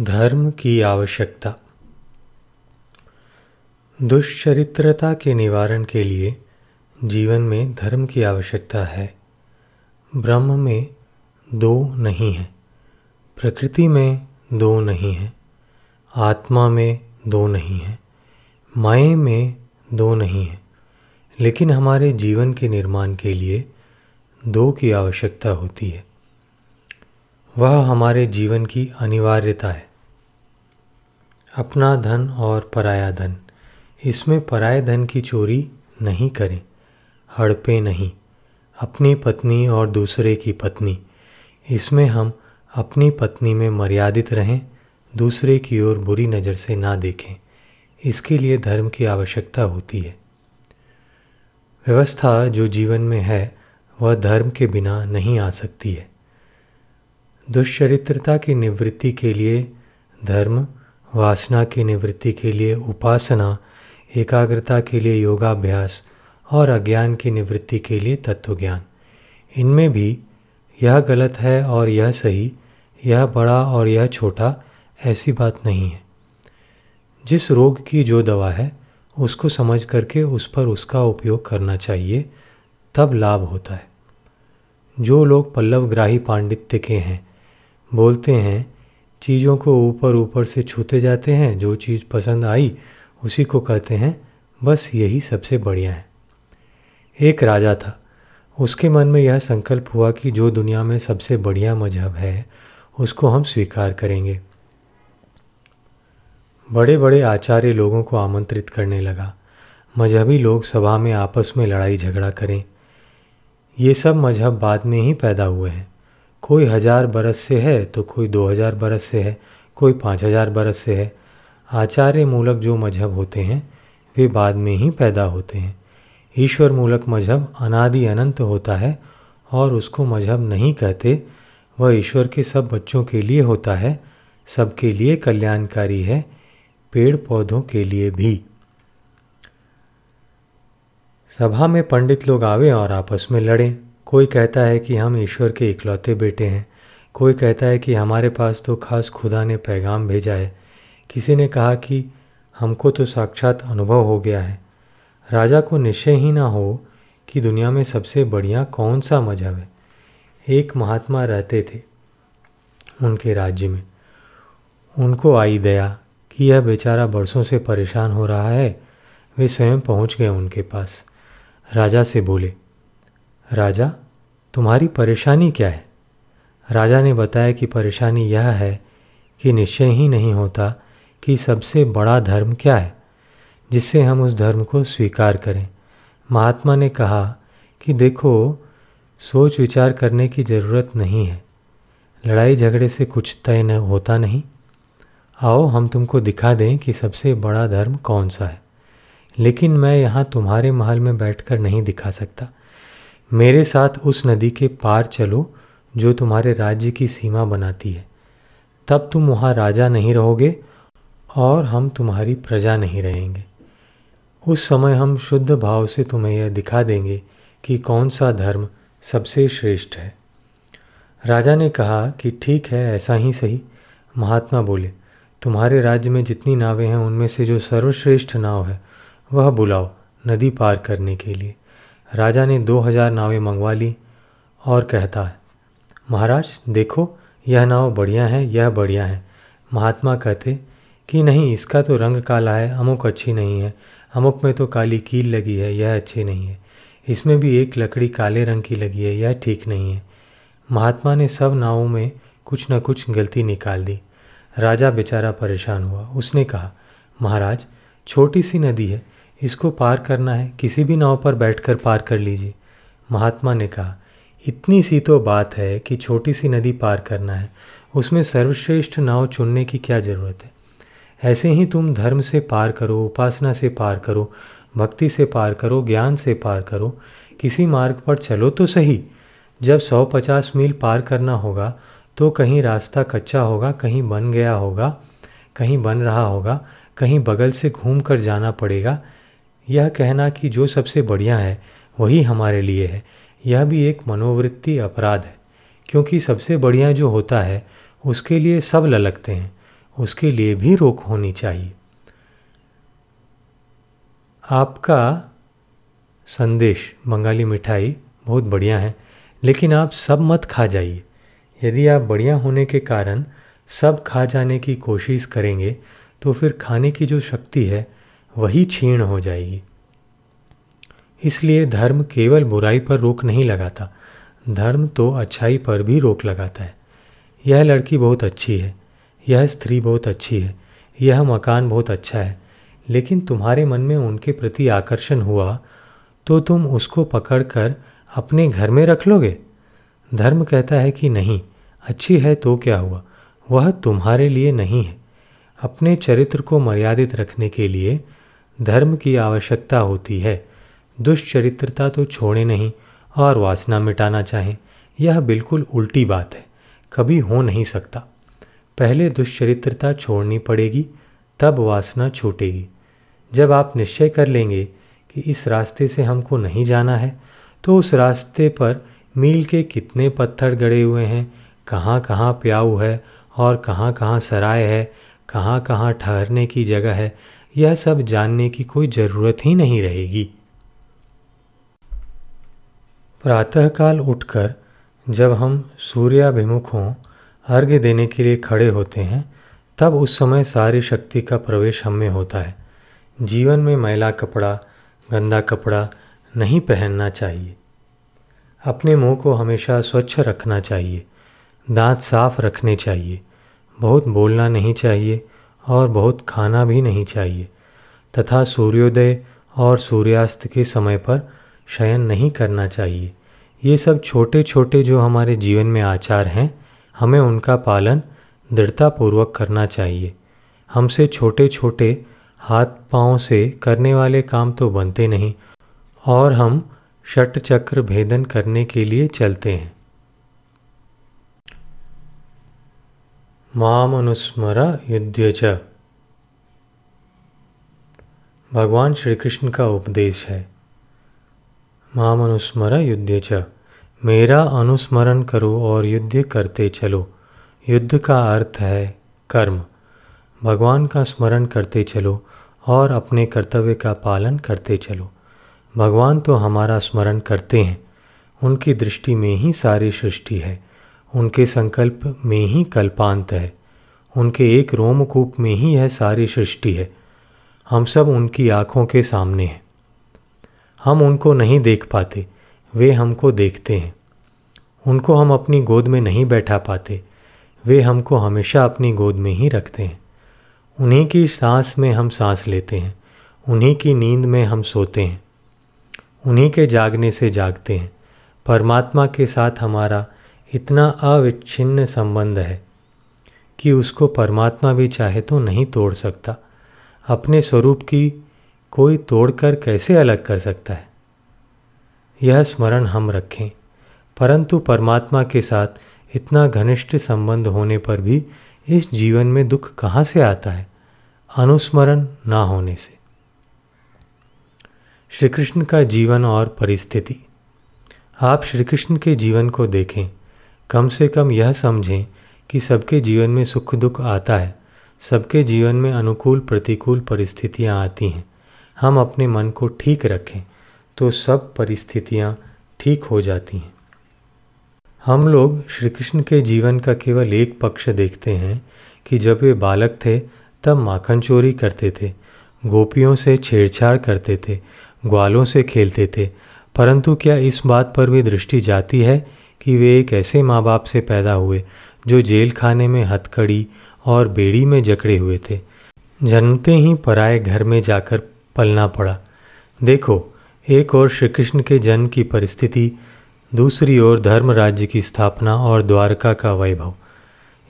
धर्म की आवश्यकता। दुष्चरित्रता के निवारण के लिए जीवन में धर्म की आवश्यकता है। ब्रह्म में दो नहीं है, प्रकृति में दो नहीं है, आत्मा में दो नहीं है माए में दो नहीं है। लेकिन हमारे जीवन के निर्माण के लिए दो की आवश्यकता होती है। वह हमारे जीवन की अनिवार्यता है। अपना धन और पराया धन। इसमें पराये धन की चोरी नहीं करें, हड़पे नहीं। अपनी पत्नी और दूसरे की पत्नी। इसमें हम अपनी पत्नी में मर्यादित रहें, दूसरे की ओर बुरी नज़र से ना देखें। इसके लिए धर्म की आवश्यकता होती है। व्यवस्था जो जीवन में है, वह धर्म के बिना नहीं आ सकती है। दुष्चरित्रता की निवृत्ति के लिए धर्म वासना की निवृत्ति के लिए उपासना, एकाग्रता के लिए योगाभ्यास और अज्ञान की निवृत्ति के लिए तत्वज्ञान। इनमें भी यह गलत है और यह सही, यह बड़ा और यह छोटा ऐसी बात नहीं है। जिस रोग की जो दवा है, उसको समझ करके उस पर उसका उपयोग करना चाहिए, तब लाभ होता है। जो लोग पल्लवग्राही पांडित्य के हैं, बोलते हैं चीज़ों को ऊपर ऊपर से छूते जाते हैं, जो चीज़ पसंद आई, उसी को कहते हैं, बस यही सबसे बढ़िया है। एक राजा था। उसके मन में यह संकल्प हुआ कि जो दुनिया में सबसे बढ़िया मज़हब है, उसको हम स्वीकार करेंगे। बड़े बड़े आचार्य लोगों को आमंत्रित करने लगा। मजहबी लोग सभा में आपस में लड़ाई झगड़ा करें। ये सब मज़हब बाद में ही पैदा हुए हैं। कोई हज़ार बरस से है तो कोई दो हज़ार बरस से है, कोई पाँच हज़ार बरस से है। आचार्य मूलक जो मज़हब होते हैं, वे बाद में ही पैदा होते हैं। ईश्वर मूलक मज़हब अनादि अनंत होता है और उसको मज़हब नहीं कहते। वह ईश्वर के सब बच्चों के लिए होता है, सबके लिए कल्याणकारी है, पेड़ पौधों के लिए भी। सभा में पंडित लोग आवे और आपस में लड़ें। कोई कहता है कि हम ईश्वर के इकलौते बेटे हैं। कोई कहता है कि हमारे पास तो खास खुदा ने पैगाम भेजा है। किसी ने कहा कि हमको तो साक्षात अनुभव हो गया है। राजा को निश्चय ही ना हो कि दुनिया में सबसे बढ़िया कौन सा मज़हब है। एक महात्मा रहते थे उनके राज्य में। उनको आई दया कि यह बेचारा बरसों से परेशान हो रहा है। वे स्वयं पहुँच गए उनके पास। राजा से बोले राजा, तुम्हारी परेशानी क्या है? राजा ने बताया कि परेशानी यह है कि निश्चय ही नहीं होता कि सबसे बड़ा धर्म क्या है, जिससे हम उस धर्म को स्वीकार करें। महात्मा ने कहा कि देखो, सोच विचार करने की ज़रूरत नहीं है। लड़ाई झगड़े से कुछ तय न होता नहीं। आओ, हम तुमको दिखा दें कि सबसे बड़ा धर्म कौन सा है। लेकिन मैं यहाँ तुम्हारे महल में बैठकर नहीं दिखा सकता। मेरे साथ उस नदी के पार चलो, जो तुम्हारे राज्य की सीमा बनाती है। तब तुम वहाँ राजा नहीं रहोगे और हम तुम्हारी प्रजा नहीं रहेंगे। उस समय हम शुद्ध भाव से तुम्हें यह दिखा देंगे कि कौन सा धर्म सबसे श्रेष्ठ है। राजा ने कहा कि ठीक है, ऐसा ही सही। महात्मा बोले, तुम्हारे राज्य में जितनी नावें हैं, उनमें से जो सर्वश्रेष्ठ नाव है, वह बुलाओ नदी पार करने के लिए। राजा ने दो हज़ार नावें मंगवा ली और कहता है महाराज, देखो, यह नाव बढ़िया है, यह बढ़िया है। महात्मा कहते, कि नहीं, इसका तो रंग काला है, अमुक अच्छी नहीं है, अमुक में तो काली कील लगी है, यह अच्छी नहीं है। इसमें भी एक लकड़ी काले रंग की लगी है, यह ठीक नहीं है। महात्मा ने सब नावों में कुछ न कुछ गलती निकाल दी। राजा बेचारा परेशान हुआ। उसने कहा, महाराज, छोटी सी नदी है इसको पार करना है, किसी भी नाव पर बैठकर पार कर लीजिए। महात्मा ने कहा, इतनी सी तो बात है कि छोटी सी नदी पार करना है, उसमें सर्वश्रेष्ठ नाव चुनने की क्या ज़रूरत है? ऐसे ही तुम धर्म से पार करो, उपासना से पार करो, भक्ति से पार करो, ज्ञान से पार करो, किसी मार्ग पर चलो तो सही। जब सौ पचास मील पार करना होगा तो कहीं रास्ता कच्चा होगा, कहीं बन गया होगा, कहीं बन रहा होगा, कहीं बगल से घूम कर जाना पड़ेगा यह कहना कि जो सबसे बढ़िया है, वही हमारे लिए है। यह भी एक मनोवृत्ति अपराध है, क्योंकि सबसे बढ़िया जो होता है, उसके लिए सब ललकते हैं। उसके लिए भी रोक होनी चाहिए। आपका संदेश, बंगाली मिठाई, बहुत बढ़िया है, लेकिन आप सब मत खा जाइए। यदि आप बढ़िया होने के कारण सब खा जाने की कोशिश करेंगे तो फिर खाने की जो शक्ति है वही क्षीण हो जाएगी। इसलिए धर्म केवल बुराई पर रोक नहीं लगाता, धर्म तो अच्छाई पर भी रोक लगाता है। यह लड़की बहुत अच्छी है, यह स्त्री बहुत अच्छी है, यह मकान बहुत अच्छा है, लेकिन तुम्हारे मन में उनके प्रति आकर्षण हुआ तो तुम उसको पकड़कर अपने घर में रख लोगे? धर्म कहता है कि नहीं, अच्छी है तो क्या हुआ? वह तुम्हारे लिए नहीं है। अपने चरित्र को मर्यादित रखने के लिए धर्म की आवश्यकता होती है। दुष्चरित्रता तो छोड़े नहीं और वासना मिटाना चाहें, यह बिल्कुल उल्टी बात है, कभी हो नहीं सकता। पहले दुष्चरित्रता छोड़नी पड़ेगी, तब वासना छूटेगी। जब आप निश्चय कर लेंगे कि इस रास्ते से हमको नहीं जाना है तो उस रास्ते पर मील के कितने पत्थर गड़े हुए हैं, कहाँ कहाँ प्याऊ है और कहाँ कहाँ सराय है, कहाँ कहाँ ठहरने की जगह है यह सब जानने की कोई ज़रूरत ही नहीं रहेगी। प्रातःकाल उठकर जब हम सूर्याभिमुख हों, अर्घ्य देने के लिए खड़े होते हैं, तब उस समय सारी शक्ति का प्रवेश हम में होता है। जीवन में मैला कपड़ा, गंदा कपड़ा नहीं पहनना चाहिए। अपने मुँह को हमेशा स्वच्छ रखना चाहिए। दांत साफ़ रखने चाहिए। बहुत बोलना नहीं चाहिए। और बहुत खाना भी नहीं चाहिए, तथा सूर्योदय और सूर्यास्त के समय पर शयन नहीं करना चाहिए। ये सब छोटे छोटे जो हमारे जीवन में आचार हैं, हमें उनका पालन दृढ़तापूर्वक करना चाहिए। हमसे छोटे छोटे हाथ पाँव से करने वाले काम तो बनते नहीं, और हम षट चक्र भेदन करने के लिए चलते हैं। माम अनुस्मर युद्ध च। भगवान श्री कृष्ण का उपदेश है। माम अनुस्मर युद्ध च। मेरा अनुस्मरण करो और युद्ध करते चलो। युद्ध का अर्थ है कर्म। भगवान का स्मरण करते चलो और अपने कर्तव्य का पालन करते चलो। भगवान तो हमारा स्मरण करते हैं। उनकी दृष्टि में ही सारी सृष्टि है। उनके संकल्प में ही कल्पांत है। उनके एक रोमकूप में ही यह सारी सृष्टि है। हम सब उनकी आँखों के सामने हैं। हम उनको नहीं देख पाते, वे हमको देखते हैं। उनको हम अपनी गोद में नहीं बैठा पाते, वे हमको हमेशा अपनी गोद में ही रखते हैं। उन्हीं की सांस में हम सांस लेते हैं, उन्हीं की नींद में हम सोते हैं। उन्हीं के जागने से जागते हैं। परमात्मा के साथ हमारा इतना अविच्छिन्न संबंध है कि उसको परमात्मा भी चाहे तो नहीं तोड़ सकता। अपने स्वरूप की कोई तोड़कर कैसे अलग कर सकता है? यह स्मरण हम रखें, परंतु परमात्मा के साथ इतना घनिष्ठ संबंध होने पर भी इस जीवन में दुख कहाँ से आता है? अनुस्मरण ना होने से। श्री कृष्ण का जीवन और परिस्थिति। आप श्री कृष्ण के जीवन को देखें। कम से कम यह समझें कि सबके जीवन में सुख दुख आता है। सबके जीवन में अनुकूल प्रतिकूल परिस्थितियाँ आती हैं। हम अपने मन को ठीक रखें तो सब परिस्थितियाँ ठीक हो जाती हैं। हम लोग श्री कृष्ण के जीवन का केवल एक पक्ष देखते हैं कि जब वे बालक थे, तब माखन चोरी करते थे, गोपियों से छेड़छाड़ करते थे, ग्वालों से खेलते थे। परंतु क्या इस बात पर भी दृष्टि जाती है कि वे एक ऐसे माँ बाप से पैदा हुए, जो जेल खाने में हथकड़ी और बेड़ी में जकड़े हुए थे। जन्मते ही पराए घर में जाकर पलना पड़ा। देखो, एक और श्री कृष्ण के जन्म की परिस्थिति, दूसरी ओर धर्म राज्य की स्थापना और द्वारका का वैभव।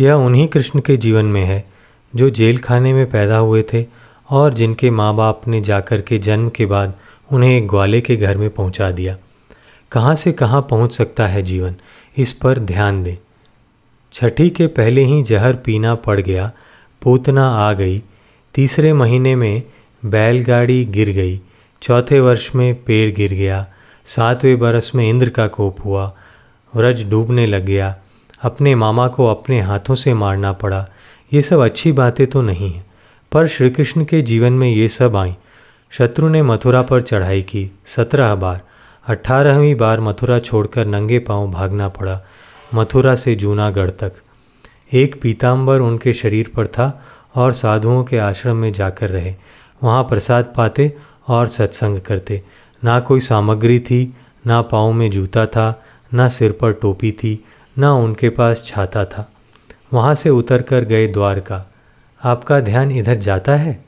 यह उन्हीं कृष्ण के जीवन में है, जो जेल खाने में पैदा हुए थे और जिनके माँ बाप ने जाकर के जन्म के बाद उन्हें एक ग्वाले के घर में पहुँचा दिया। कहाँ से कहाँ पहुँच सकता है जीवन? इस पर ध्यान दें। छठी के पहले ही जहर पीना पड़ गया, पूतना आ गई। तीसरे महीने में बैलगाड़ी गिर गई। चौथे वर्ष में पेड़ गिर गया। सातवें बरस में इंद्र का कोप हुआ। व्रज डूबने लग गया। अपने मामा को अपने हाथों से मारना पड़ा। ये सब अच्छी बातें तो नहीं हैं, पर श्री कृष्ण के जीवन में ये सब आई। शत्रु ने मथुरा पर चढ़ाई की। सत्रह बार। अठारहवीं बार मथुरा छोड़कर नंगे पाँव भागना पड़ा, मथुरा से जूनागढ़ तक। एक पीताम्बर उनके शरीर पर था और साधुओं के आश्रम में जाकर रहे। वहाँ प्रसाद पाते और सत्संग करते। ना कोई सामग्री थी, ना पाँव में जूता था, ना सिर पर टोपी थी, ना उनके पास छाता था। वहाँ से उतर कर गए द्वारका। आपका ध्यान इधर जाता है?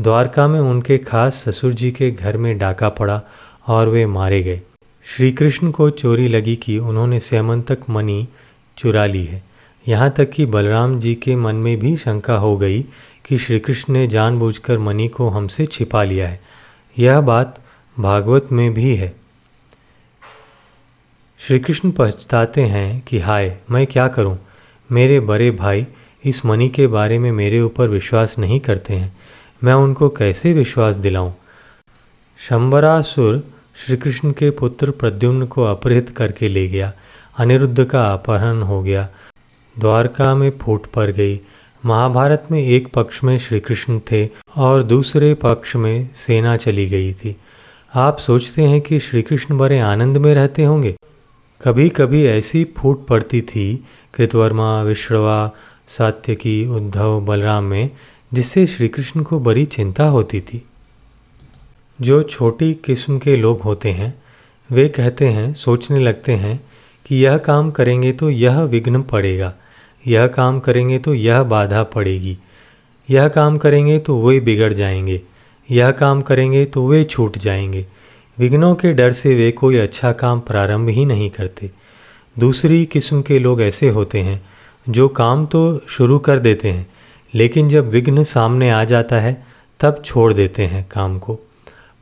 द्वारका में उनके खास ससुर जी के घर में डाका पड़ा और वे मारे गए। श्री कृष्ण को चोरी लगी कि उन्होंने सेमंतक मनी चुरा ली है। यहाँ तक कि बलराम जी के मन में भी शंका हो गई कि श्री कृष्ण ने जानबूझकर मनी को हमसे छिपा लिया है। यह बात भागवत में भी है। श्री कृष्ण पछताते हैं कि हाय, मैं क्या करूँ? मेरे बड़े भाई इस मनी के बारे में मेरे ऊपर विश्वास नहीं करते हैं। मैं उनको कैसे विश्वास दिलाऊं? शंबरासुर श्री कृष्ण के पुत्र प्रद्युम्न को अपहृत करके ले गया। अनिरुद्ध का अपहरण हो गया। द्वारका में फूट पड़ गई। महाभारत में एक पक्ष में श्री कृष्ण थे और दूसरे पक्ष में सेना चली गई थी। आप सोचते हैं कि श्री कृष्ण बड़े आनंद में रहते होंगे? कभी कभी ऐसी फूट पड़ती थी, कृतवर्मा, विश्रवा, सात्यकी, उद्धव, बलराम में, जिससे श्री कृष्ण को बड़ी चिंता होती थी। जो छोटी किस्म के लोग होते हैं, वे कहते हैं, सोचने लगते हैं कि यह काम करेंगे तो यह विघ्न पड़ेगा, यह काम करेंगे तो यह बाधा पड़ेगी, यह काम करेंगे तो वे बिगड़ जाएँगे, यह काम करेंगे तो वे छूट जाएँगे। विघ्नों के डर से वे कोई अच्छा काम प्रारंभ ही नहीं करते। दूसरी किस्म के लोग ऐसे होते हैं, जो काम तो शुरू कर देते हैं, लेकिन जब विघ्न सामने आ जाता है, तब छोड़ देते हैं काम को।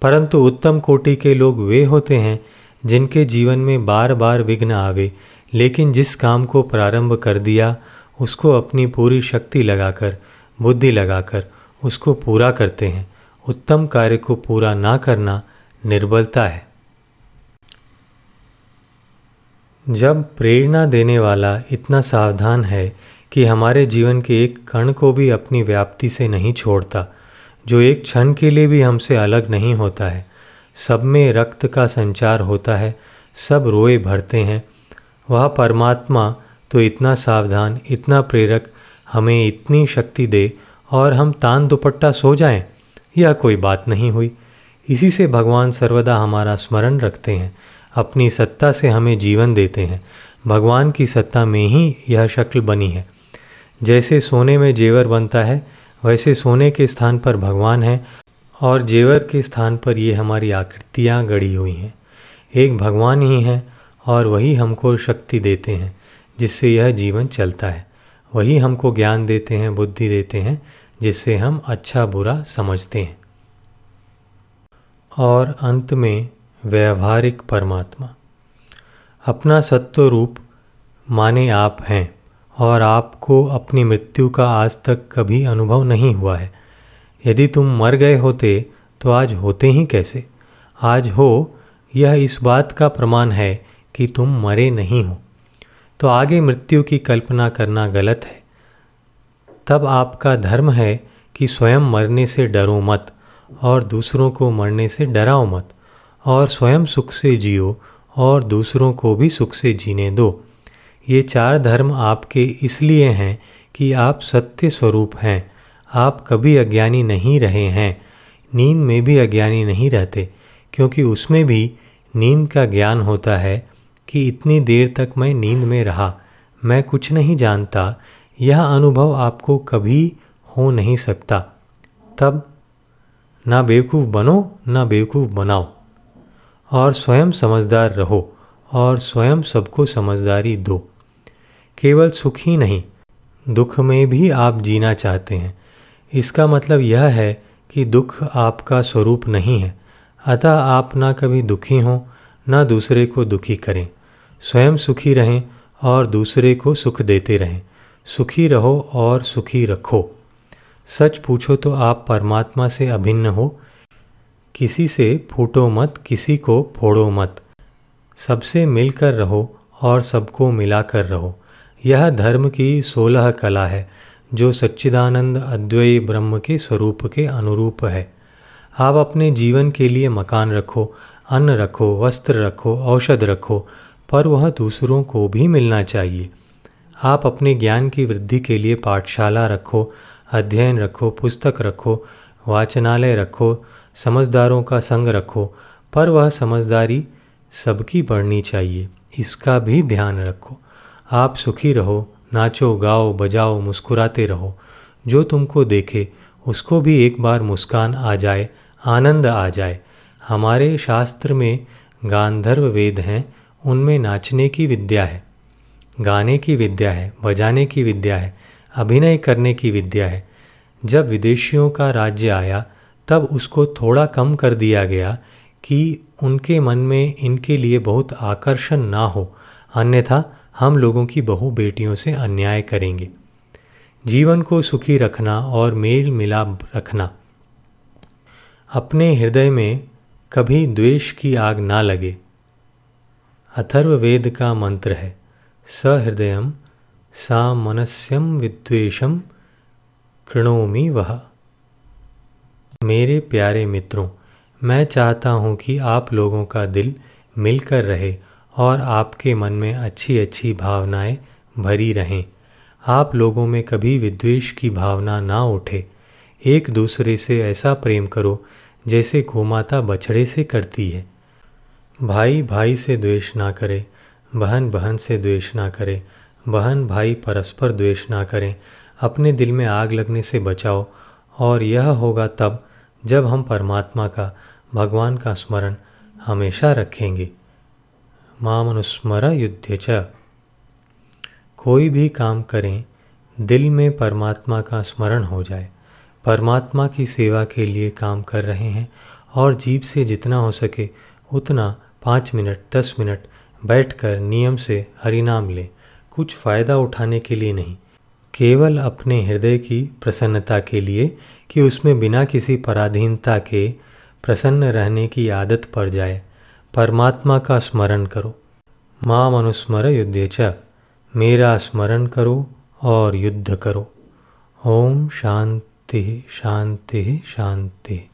परंतु उत्तम कोटि के लोग वे होते हैं, जिनके जीवन में बार बार विघ्न आवे, लेकिन जिस काम को प्रारंभ कर दिया, उसको अपनी पूरी शक्ति लगाकर, बुद्धि लगाकर, उसको पूरा करते हैं। उत्तम कार्य को पूरा ना करना निर्बलता है। जब प्रेरणा देने वाला इतना सावधान है कि हमारे जीवन के एक कण को भी अपनी व्याप्ति से नहीं छोड़ता जो एक क्षण के लिए भी हमसे अलग नहीं होता है। सब में रक्त का संचार होता है सब रोए भरते हैं। वह परमात्मा तो इतना सावधान इतना प्रेरक हमें इतनी शक्ति दे और हम तान दुपट्टा सो जाएँ, यह कोई बात नहीं हुई। इसी से भगवान सर्वदा हमारा स्मरण रखते हैं अपनी सत्ता से हमें जीवन देते हैं। भगवान की सत्ता में ही यह शक्ल बनी है। जैसे सोने में जेवर बनता है वैसे सोने के स्थान पर भगवान है और जेवर के स्थान पर ये हमारी आकृतियाँ गढ़ी हुई हैं। एक भगवान ही हैं और वही हमको शक्ति देते हैं, जिससे यह जीवन चलता है। वही हमको ज्ञान देते हैं, बुद्धि देते हैं, जिससे हम अच्छा बुरा समझते हैं। और अंत में व्यवहारिक परमात्मा। अपना सत्व रूप माने आप हैं। और आपको अपनी मृत्यु का आज तक कभी अनुभव नहीं हुआ है। यदि तुम मर गए होते तो आज होते ही कैसे? आज हो, यह इस बात का प्रमाण है कि तुम मरे नहीं हो। तो आगे मृत्यु की कल्पना करना गलत है। तब आपका धर्म है कि स्वयं मरने से डरो मत, और दूसरों को मरने से डराओ मत, और स्वयं सुख से जियो, और दूसरों को भी सुख से जीने दो। ये चार धर्म आपके इसलिए हैं कि आप सत्य स्वरूप हैं। आप कभी अज्ञानी नहीं रहे हैं। नींद में भी अज्ञानी नहीं रहते, क्योंकि उसमें भी नींद का ज्ञान होता है कि इतनी देर तक मैं नींद में रहा। मैं कुछ नहीं जानता, यह अनुभव आपको कभी हो नहीं सकता। तब ना बेवकूफ़ बनो, ना बेवकूफ़ बनाओ। और स्वयं समझदार रहो और स्वयं सबको समझदारी दो। केवल सुख ही नहीं, दुख में भी आप जीना चाहते हैं। इसका मतलब यह है कि दुख आपका स्वरूप नहीं है, अतः आप ना कभी दुखी हों, ना दूसरे को दुखी करें। स्वयं सुखी रहें और दूसरे को सुख देते रहें। सुखी रहो और सुखी रखो। सच पूछो तो आप परमात्मा से अभिन्न हो। किसी से फूटो मत, किसी को फोड़ो मत। सबसे मिलकर रहो और सबको मिलाकर रहो। यह धर्म की सोलह कला है, जो सच्चिदानंद अद्वैय ब्रह्म के स्वरूप के अनुरूप है। आप अपने जीवन के लिए मकान रखो, अन्न रखो, वस्त्र रखो, औषध रखो, पर वह दूसरों को भी मिलना चाहिए। आप अपने ज्ञान की वृद्धि के लिए पाठशाला रखो, अध्ययन रखो, पुस्तक रखो, वाचनालय रखो, समझदारों का संग रखो, पर वह समझदारी सबकी बढ़नी चाहिए। इसका भी ध्यान रखो। आप सुखी रहो, नाचो, गाओ, बजाओ, मुस्कुराते रहो। जो तुमको देखे, उसको भी एक बार मुस्कान आ जाए, आनंद आ जाए। हमारे शास्त्र में गांधर्व वेद हैं, उनमें नाचने की विद्या है, गाने की विद्या है, बजाने की विद्या है, अभिनय करने की विद्या है। जब विदेशियों का राज्य आया, तब उसको थोड़ा कम कर दिया गया कि उनके मन में इनके लिए बहुत आकर्षण ना हो। अन्यथा हम लोगों की बहु बेटियों से अन्याय करेंगे। जीवन को सुखी रखना और मेल मिलाप रखना। अपने हृदय में कभी द्वेष की आग ना लगे। अथर्ववेद का मंत्र है सहृदयम सा मनस्यम कृणोमी वह मेरे प्यारे मित्रों, मैं चाहता हूँ कि आप लोगों का दिल मिलकर रहे और आपके मन में अच्छी अच्छी भावनाएँ भरी रहें। आप लोगों में कभी विद्वेष की भावना ना उठे। एक दूसरे से ऐसा प्रेम करो, जैसे गोमाता बछड़े से करती है। भाई भाई से द्वेष ना करे, बहन बहन से द्वेष ना करे, बहन भाई परस्पर द्वेष ना करें। अपने दिल में आग लगने से बचाओ, और यह होगा तब जब हम परमात्मा का, भगवान का स्मरण हमेशा रखेंगे। मामनुस्मर युद्ध च। कोई भी काम करें, दिल में परमात्मा का स्मरण हो जाए। परमात्मा की सेवा के लिए काम कर रहे हैं और जीव से जितना हो सके, उतना पाँच मिनट, दस मिनट बैठकर नियम से हरिनाम लें। कुछ फ़ायदा उठाने के लिए नहीं। केवल अपने हृदय की प्रसन्नता के लिए कि उसमें बिना किसी पराधीनता के प्रसन्न रहने की आदत पड़ जाए। परमात्मा का स्मरण करो। माँ मनुस्मर युद्ध च। मेरा स्मरण करो और युद्ध करो। ओम शांति शांति शांति।